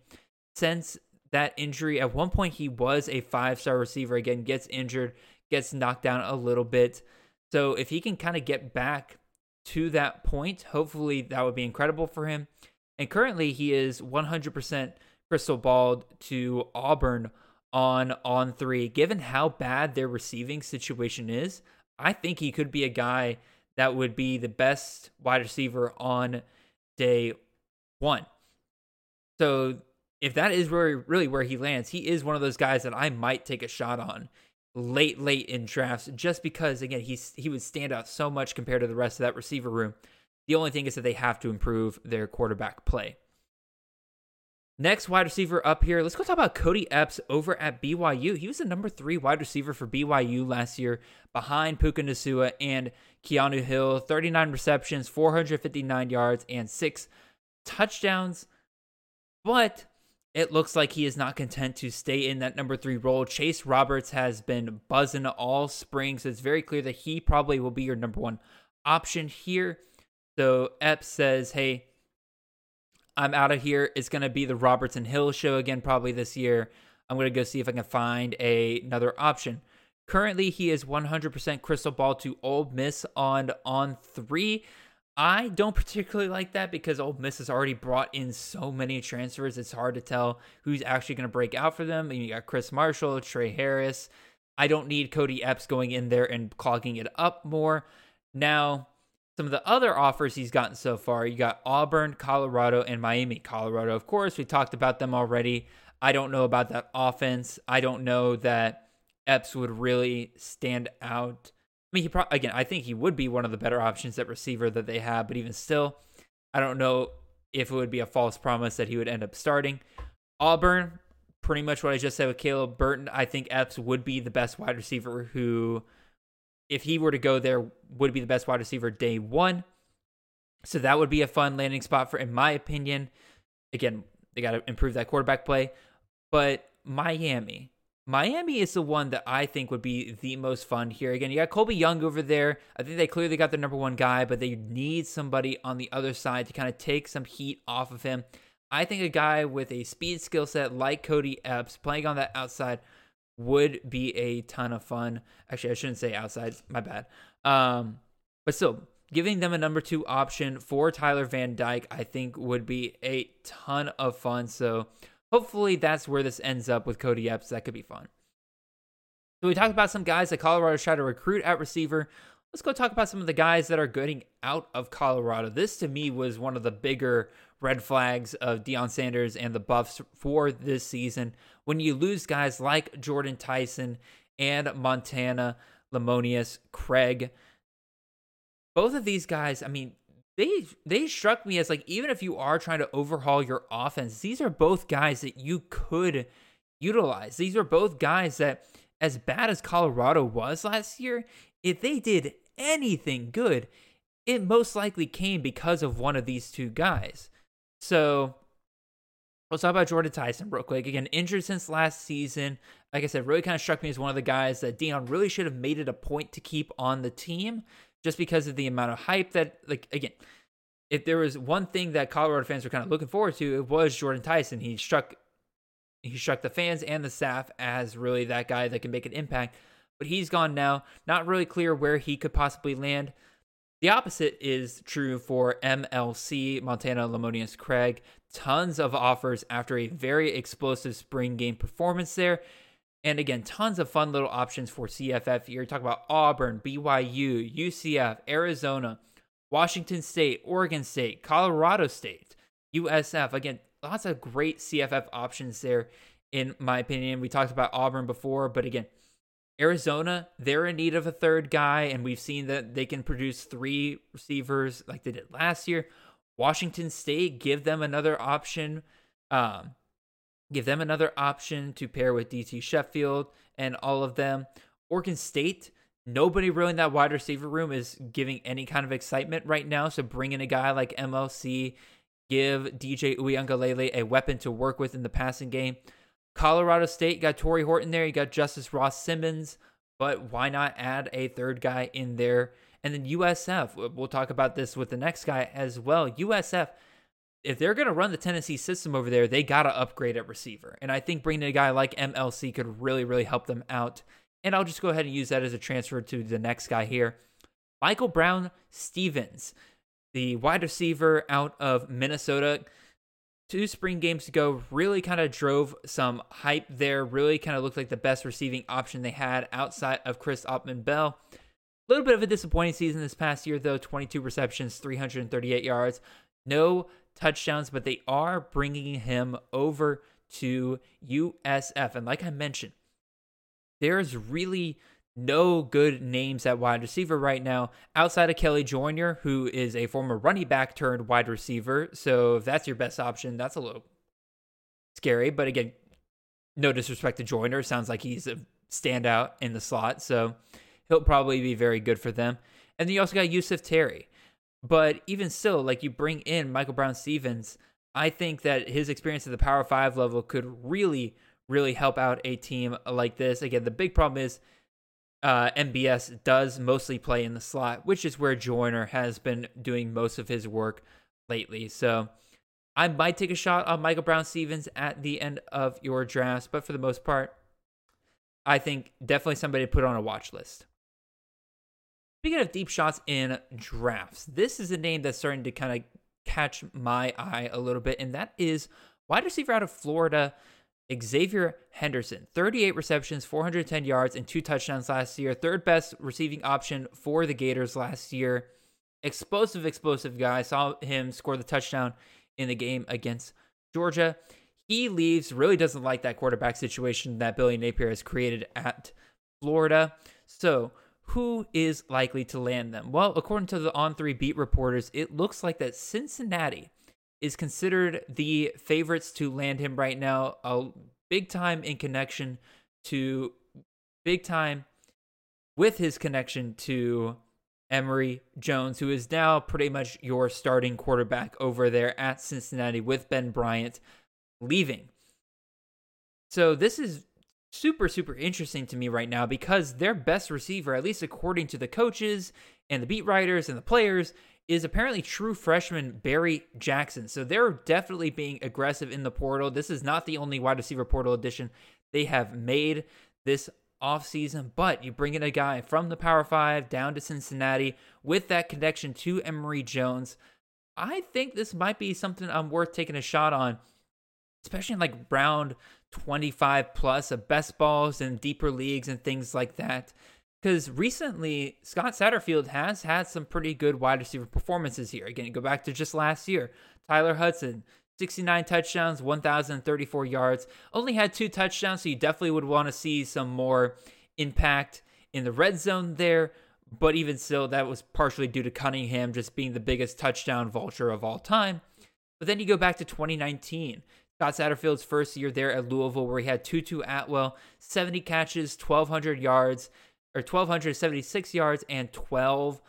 since that injury. At one point, he was a five star receiver. Again, gets injured, gets knocked down a little bit. So if he can kind of get back to that point, hopefully that would be incredible for him. And currently, he is 100% crystal balled to Auburn on on three. Given how bad their receiving situation is, I think he could be a guy that would be the best wide receiver on day one. So if that is where really where he lands, he is one of those guys that I might take a shot on late, late in drafts, just because again he's he would stand out so much compared to the rest of that receiver room. The only thing is that they have to improve their quarterback play. Next wide receiver up here, let's go talk about Cody Epps over at BYU. He was the number three wide receiver for BYU last year, behind Puka Nacua and Keanu Hill. 39 receptions, 459 yards, and six touchdowns. But it looks like he is not content to stay in that number three role. Chase Roberts has been buzzing all spring, so it's very clear that he probably will be your number one option here. So Epps says, hey, I'm out of here. It's going to be the Robertson Hill show again, probably this year. I'm going to go see if I can find a, another option. Currently, he is 100% crystal ball to Ole Miss on on three. I don't particularly like that because Ole Miss has already brought in so many transfers. It's hard to tell who's actually going to break out for them. Mean, you got Chris Marshall, Tre Harris. I don't need Cody Epps going in there and clogging it up more. Now, some of the other offers he's gotten so far, you got Auburn, Colorado, and Miami. Colorado, of course, we talked about them already. I don't know about that offense. I don't know that Epps would really stand out. I mean, he pro- again, I think he would be one of the better options at receiver that they have, but even still, I don't know if it would be a false promise that he would end up starting. Auburn, pretty much what I just said with Caleb Burton. I think Epps would be the best wide receiver who, if he were to go there, would be the best wide receiver day one. So that would be a fun landing spot for, in my opinion. Again, they got to improve that quarterback play. But Miami, Miami is the one that I think would be the most fun here. Again, you got Colbie Young over there. I think they clearly got their number one guy, but they need somebody on the other side to kind of take some heat off of him. I think a guy with a speed skill set like Cody Epps playing on that outside would be a ton of fun. Actually, I shouldn't say outside. My bad. Um, but still, giving them a number two option for Tyler Van Dyke, I think would be a ton of fun. So hopefully that's where this ends up with Cody Epps. That could be fun. So we talked about some guys that Colorado tried to recruit at receiver. Let's go talk about some of the guys that are getting out of Colorado. This to me was one of the bigger red flags of Deion Sanders and the Buffs for this season. When you lose guys like Jordyn Tyson and Montana, Lemonious, Craig, both of these guys, I mean, they they struck me as like even if you are trying to overhaul your offense, these are both guys that you could utilize. These are both guys that as bad as Colorado was last year, if they did anything good, it most likely came because of one of these two guys. So let's talk about Jordyn Tyson real quick. Again, injured since last season. Like I said, really kind of struck me as one of the guys that Deion really should have made it a point to keep on the team just because of the amount of hype that, like, again, if there was one thing that Colorado fans were kind of looking forward to, it was Jordyn Tyson. He struck, he struck the fans and the staff as really that guy that can make an impact. But he's gone now. Not really clear where he could possibly land. The opposite is true for MLC, Montana Lemonious Craig. Tons of offers after a very explosive spring game performance there. And again, tons of fun little options for CFF here. Talk about Auburn, BYU, UCF, Arizona, Washington State, Oregon State, Colorado State, USF. Again, lots of great CFF options there, in my opinion. We talked about Auburn before, but again, Arizona, they're in need of a third guy, and we've seen that they can produce three receivers like they did last year. Washington State, give them another option. Um, give them another option to pair with DT Sheffield and all of them. Oregon State, nobody really in that wide receiver room is giving any kind of excitement right now. So bring in a guy like MLC, give DJ Uiagalelei a weapon to work with in the passing game. Colorado State got Tory Horton there. You got Justus Ross Simmons, but why not add a third guy in there? And then USF, we'll talk about this with the next guy as well. USF, if they're going to run the Tennessee system over there, they got to upgrade at receiver. And I think bringing a guy like MLC could really, really help them out. And I'll just go ahead and use that as a transfer to the next guy here. Michael Brown Stevens, the wide receiver out of Minnesota. Two spring games ago, really kind of drove some hype there. Really kind of looked like the best receiving option they had outside of Chris Autman-Bell. A little bit of a disappointing season this past year, though 22 receptions, 338 yards. No touchdowns, but they are bringing him over to USF. And like I mentioned, there's really no good names at wide receiver right now outside of Kelley Joiner, who is a former running back turned wide receiver. So if that's your best option, that's a little scary. But again, no disrespect to Joyner. Sounds like he's a standout in the slot. So he'll probably be very good for them. And then you also got Yusuf Terry. But even still, like you bring in Michael Brown Stevens, I think that his experience at the Power Five level could really, really help out a team like this. Again, the big problem is uh, MBS does mostly play in the slot, which is where Joiner has been doing most of his work lately. So I might take a shot on Michael Brown Stevens at the end of your drafts, but for the most part, I think definitely somebody to put on a watch list. Speaking of deep shots in drafts, this is a name that's starting to kind of catch my eye a little bit, and that is wide receiver out of Florida, Xavier Henderson. 38 receptions, 410 yards, and two touchdowns last year. Third best receiving option for the Gators last year. Explosive, explosive guy. Saw him score the touchdown in the game against Georgia. He leaves, really doesn't like that quarterback situation that Billy Napier has created at Florida. So, who is likely to land them? Well, according to the On 3 beat reporters, it looks like that Cincinnati is considered the favorites to land him right now. A big time in connection to big time with his connection to Emory Jones, who is now pretty much your starting quarterback over there at Cincinnati with Ben Bryant leaving. So this is super, super interesting to me right now because their best receiver, at least according to the coaches and the beat writers and the players, is apparently true freshman Barry Jackson. So they're definitely being aggressive in the portal. This is not the only wide receiver portal addition they have made this offseason, but you bring in a guy from the Power Five down to Cincinnati with that connection to Emory Jones. I think this might be something I'm worth taking a shot on, especially in like round 25 plus of best balls and deeper leagues and things like that. Because recently, Scott Satterfield has had some pretty good wide receiver performances here. Again, go back to just last year. Tyler Hudson, 69 touchdowns, 1,034 yards. Only had two touchdowns, so you definitely would want to see some more impact in the red zone there. But even still, that was partially due to Cunningham just being the biggest touchdown vulture of all time. But then you go back to 2019. Scott Satterfield's first year there at Louisville, where he had Tutu Atwell, 70 catches, 1,200 yards, or 1,276 yards, and 12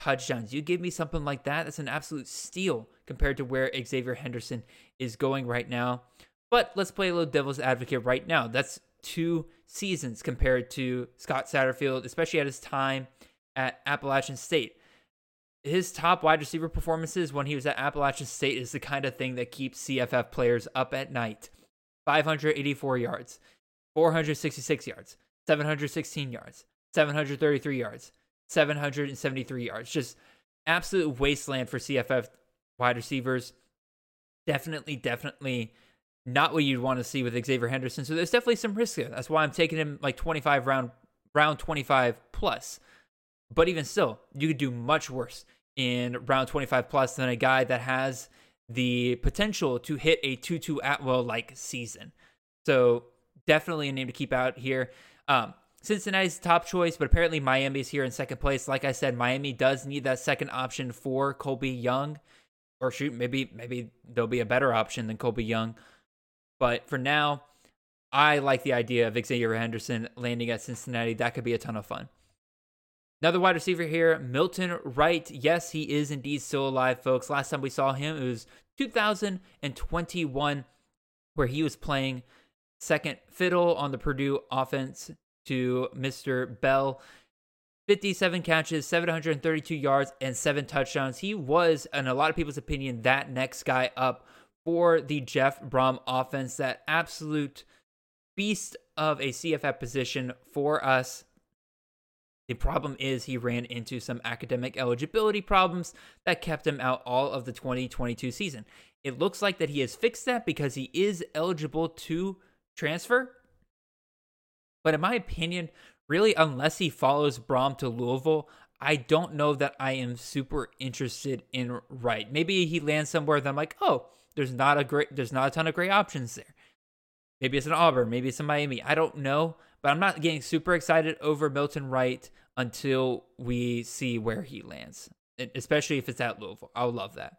touchdowns. You give me something like that, that's an absolute steal compared to where Xavier Henderson is going right now. But let's play a little devil's advocate right now. That's two seasons compared to Scott Satterfield, especially at his time at Appalachian State his top wide receiver performances when he was at Appalachian State is the kind of thing that keeps CFF players up at night. 584 yards, 466 yards, 716 yards, 733 yards, 773 yards. Just absolute wasteland for CFF wide receivers. Definitely, definitely not what you'd want to see with Xavier Henderson. So there's definitely some risk there. That's why I'm taking him like 25 round round 25 plus. But even still, you could do much worse in round 25 plus than a guy that has the potential to hit a Tutu Atwell like season. So definitely a name to keep out here. Um, Cincinnati's top choice, but apparently Miami's here in second place. Like I said, Miami does need that second option for Colbie Young, or shoot, maybe maybe there'll be a better option than Colbie Young. But for now, I like the idea of Xavier Henderson landing at Cincinnati. That could be a ton of fun. Another wide receiver here, Milton Wright. Yes, he is indeed still alive, folks. Last time we saw him, it was 2021, where he was playing second fiddle on the Purdue offense to Mr. Bell. 57 catches, 732 yards, and seven touchdowns. He was, in a lot of people's opinion, that next guy up for the Jeff Brohm offense. That absolute beast of a CFF position for us the problem is he ran into some academic eligibility problems that kept him out all of the 2022 season. It looks like that he has fixed that because he is eligible to transfer. But in my opinion, really, unless he follows Brohm to Louisville, I don't know that I am super interested in Wright. Maybe he lands somewhere that I'm like, oh, there's not a great, there's not a ton of great options there. Maybe it's an Auburn, maybe it's in Miami. I don't know, but I'm not getting super excited over Milton Wright until we see where he lands, especially if it's at Louisville. I'll love that.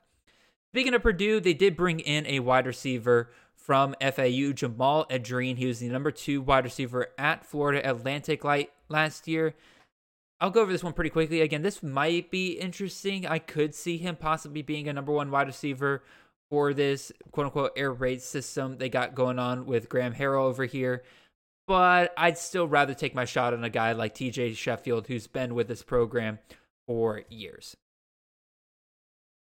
Speaking of Purdue, they did bring in a wide receiver from FAU, Jamal Edrine. He was the number two wide receiver at Florida Atlantic Light last year. I'll go over this one pretty quickly. Again, this might be interesting. I could see him possibly being a number one wide receiver for this quote unquote air raid system they got going on with Graham Harrell over here but I'd still rather take my shot on a guy like TJ Sheffield, who's been with this program for years.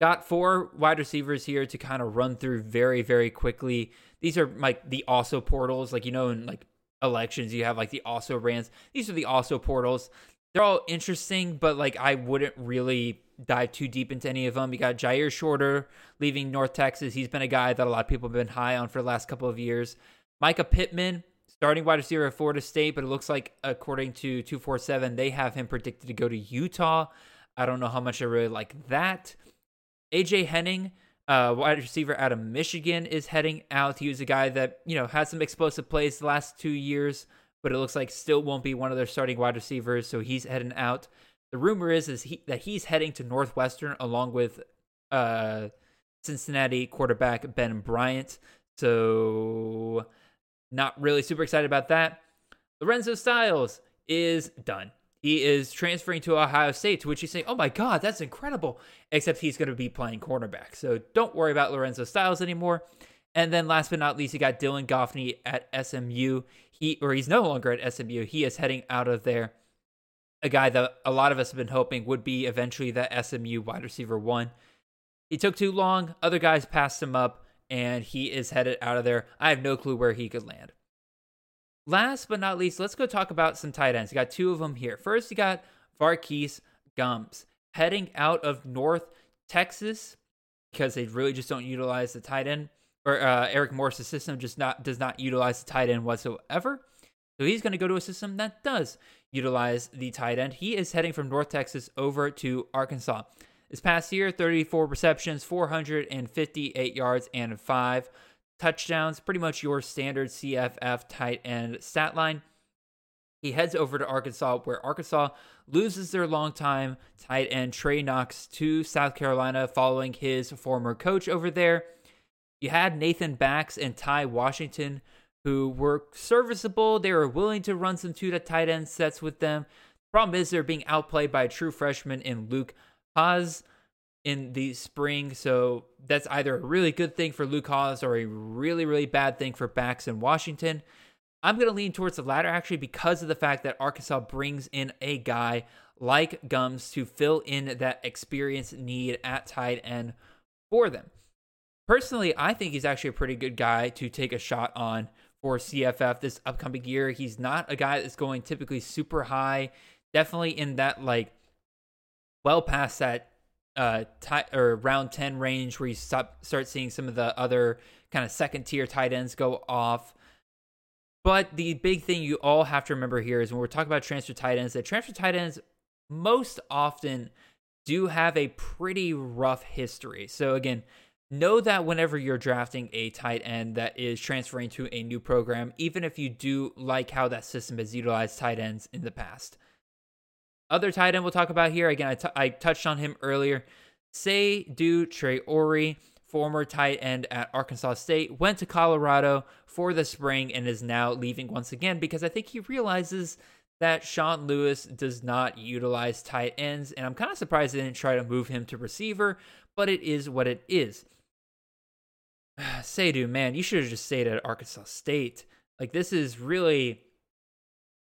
Got four wide receivers here to kind of run through very, very quickly. These are like the also portals, like you know, in like elections, you have like the also rans. These are the also portals. they're all interesting, but like I wouldn't really dive too deep into any of them. You got Jyaire Shorter leaving North Texas. He's been a guy that a lot of people have been high on for the last couple of years. Mycah Pittman, starting wide receiver at Florida State, but it looks like according to 247, they have him predicted to go to Utah. I don't know how much I really like that. AJ Henning, uh, wide receiver out of Michigan, is heading out. He was a guy that, you know, had some explosive plays the last two years, but it looks like still won't be one of their starting wide receivers, so he's heading out. The rumor is is he, that he's heading to Northwestern along with uh, Cincinnati quarterback Ben Bryant. So not really super excited about that. Lorenzo Styles is done. He is transferring to Ohio State, to which you say, oh my God, that's incredible. Except he's going to be playing cornerback. So don't worry about Lorenzo Styles anymore. And then last but not least, you got Dylan Goffney at SMU. He or he's no longer at SMU. He is heading out of there. A guy that a lot of us have been hoping would be eventually that SMU wide receiver one. He took too long. Other guys passed him up, and he is headed out of there. I have no clue where he could land. Last but not least, let's go talk about some tight ends. You got two of them here. First, you got Var'Keyes Gumms heading out of North Texas because they really just don't utilize the tight end or uh, Eric Morris's system just not does not utilize the tight end whatsoever. So he's going to go to a system that does utilize the tight end. He is heading from North Texas over to Arkansas. This past year, 34 receptions, 458 yards, and five touchdowns. Pretty much your standard CFF tight end stat line. He heads over to Arkansas, where Arkansas loses their longtime tight end Trey Knox to South Carolina following his former coach over there. You had Nathan Bax and Ty Washington, who were serviceable. They were willing to run some two to tight end sets with them. Problem is, they're being outplayed by a true freshman in Luke Hasz in the spring. So that's either a really good thing for Luke Hasz or a really, really bad thing for Bax in Washington. I'm going to lean towards the latter actually because of the fact that Arkansas brings in a guy like Gumms to fill in that experience need at tight end for them. Personally, I think he's actually a pretty good guy to take a shot on for CFF this upcoming year. He's not a guy that's going typically super high, definitely in that like well past that uh tie, or round 10 range where you stop start seeing some of the other kind of second tier tight ends go off. But the big thing you all have to remember here is when we're talking about transfer tight ends, that transfer tight ends most often do have a pretty rough history. So again, know that whenever you're drafting a tight end that is transferring to a new program, even if you do like how that system has utilized tight ends in the past. Other tight end we'll talk about here, again, I, t- I touched on him earlier. Seydou Traore, former tight end at Arkansas State, went to Colorado for the spring and is now leaving once again because I think he realizes that Sean Lewis does not utilize tight ends. And I'm kind of surprised they didn't try to move him to receiver, but it is what it is. Seydou, man, you should have just stayed at Arkansas State. Like, this is really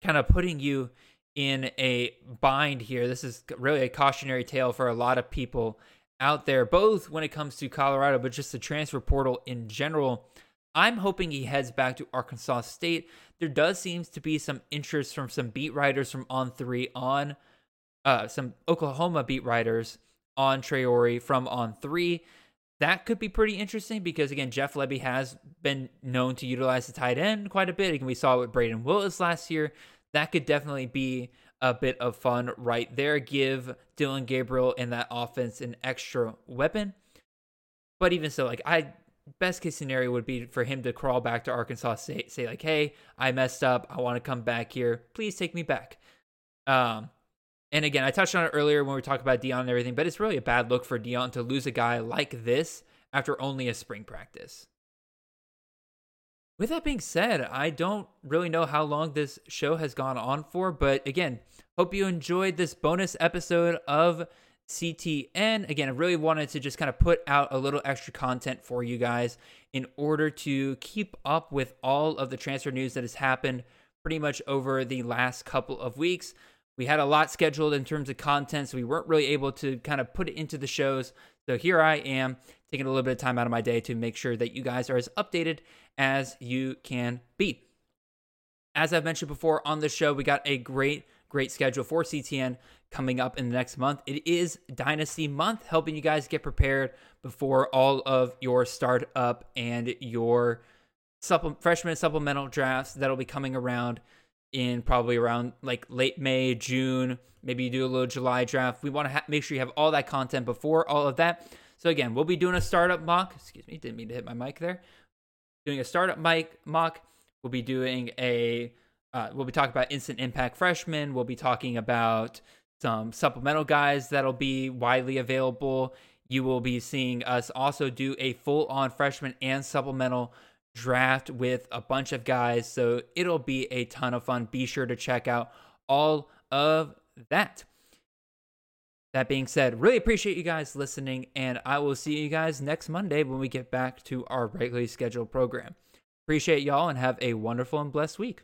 kind of putting you in a bind here. This is really a cautionary tale for a lot of people out there, both when it comes to Colorado, but just the transfer portal in general. I'm hoping he heads back to Arkansas State. There does seems to be some interest from some beat writers from On Three on uh, some Oklahoma beat writers on Traore from On Three. That could be pretty interesting because again, Jeff Lebby has been known to utilize the tight end quite a bit. Again, we saw it with Brayden Willis last year that could definitely be a bit of fun right there. Give Dillon Gabriel in that offense an extra weapon. But even so, like I best case scenario would be for him to crawl back to Arkansas State, say like, "Hey, I messed up. I want to come back here. Please take me back." Um, and again, I touched on it earlier when we talked about Deion and everything, but it's really a bad look for Deion to lose a guy like this after only a spring practice. With that being said, I don't really know how long this show has gone on for, but again, hope you enjoyed this bonus episode of CTN. Again, I really wanted to just kind of put out a little extra content for you guys in order to keep up with all of the transfer news that has happened pretty much over the last couple of weeks. We had a lot scheduled in terms of content, so we weren't really able to kind of put it into the shows. So here I am taking a little bit of time out of my day to make sure that you guys are as updated as you can be. As I've mentioned before on the show, we got a great great schedule for CTN coming up in the next month. It is Dynasty month, helping you guys get prepared before all of your startup and your supple- freshman supplemental drafts that'll be coming around in probably around like late May, June. Maybe you do a little July draft. We want to ha- make sure you have all that content before all of that. So again, we'll be doing a startup mock. Excuse me, didn't mean to hit my mic there. Doing a startup mic mock. We'll be doing a. Uh, we'll be talking about instant impact freshmen. We'll be talking about some supplemental guys that'll be widely available. You will be seeing us also do a full on freshman and supplemental draft with a bunch of guys. So it'll be a ton of fun. Be sure to check out all of that. That being said, really appreciate you guys listening, and I will see you guys next Monday when we get back to our regularly scheduled program. Appreciate y'all and have a wonderful and blessed week.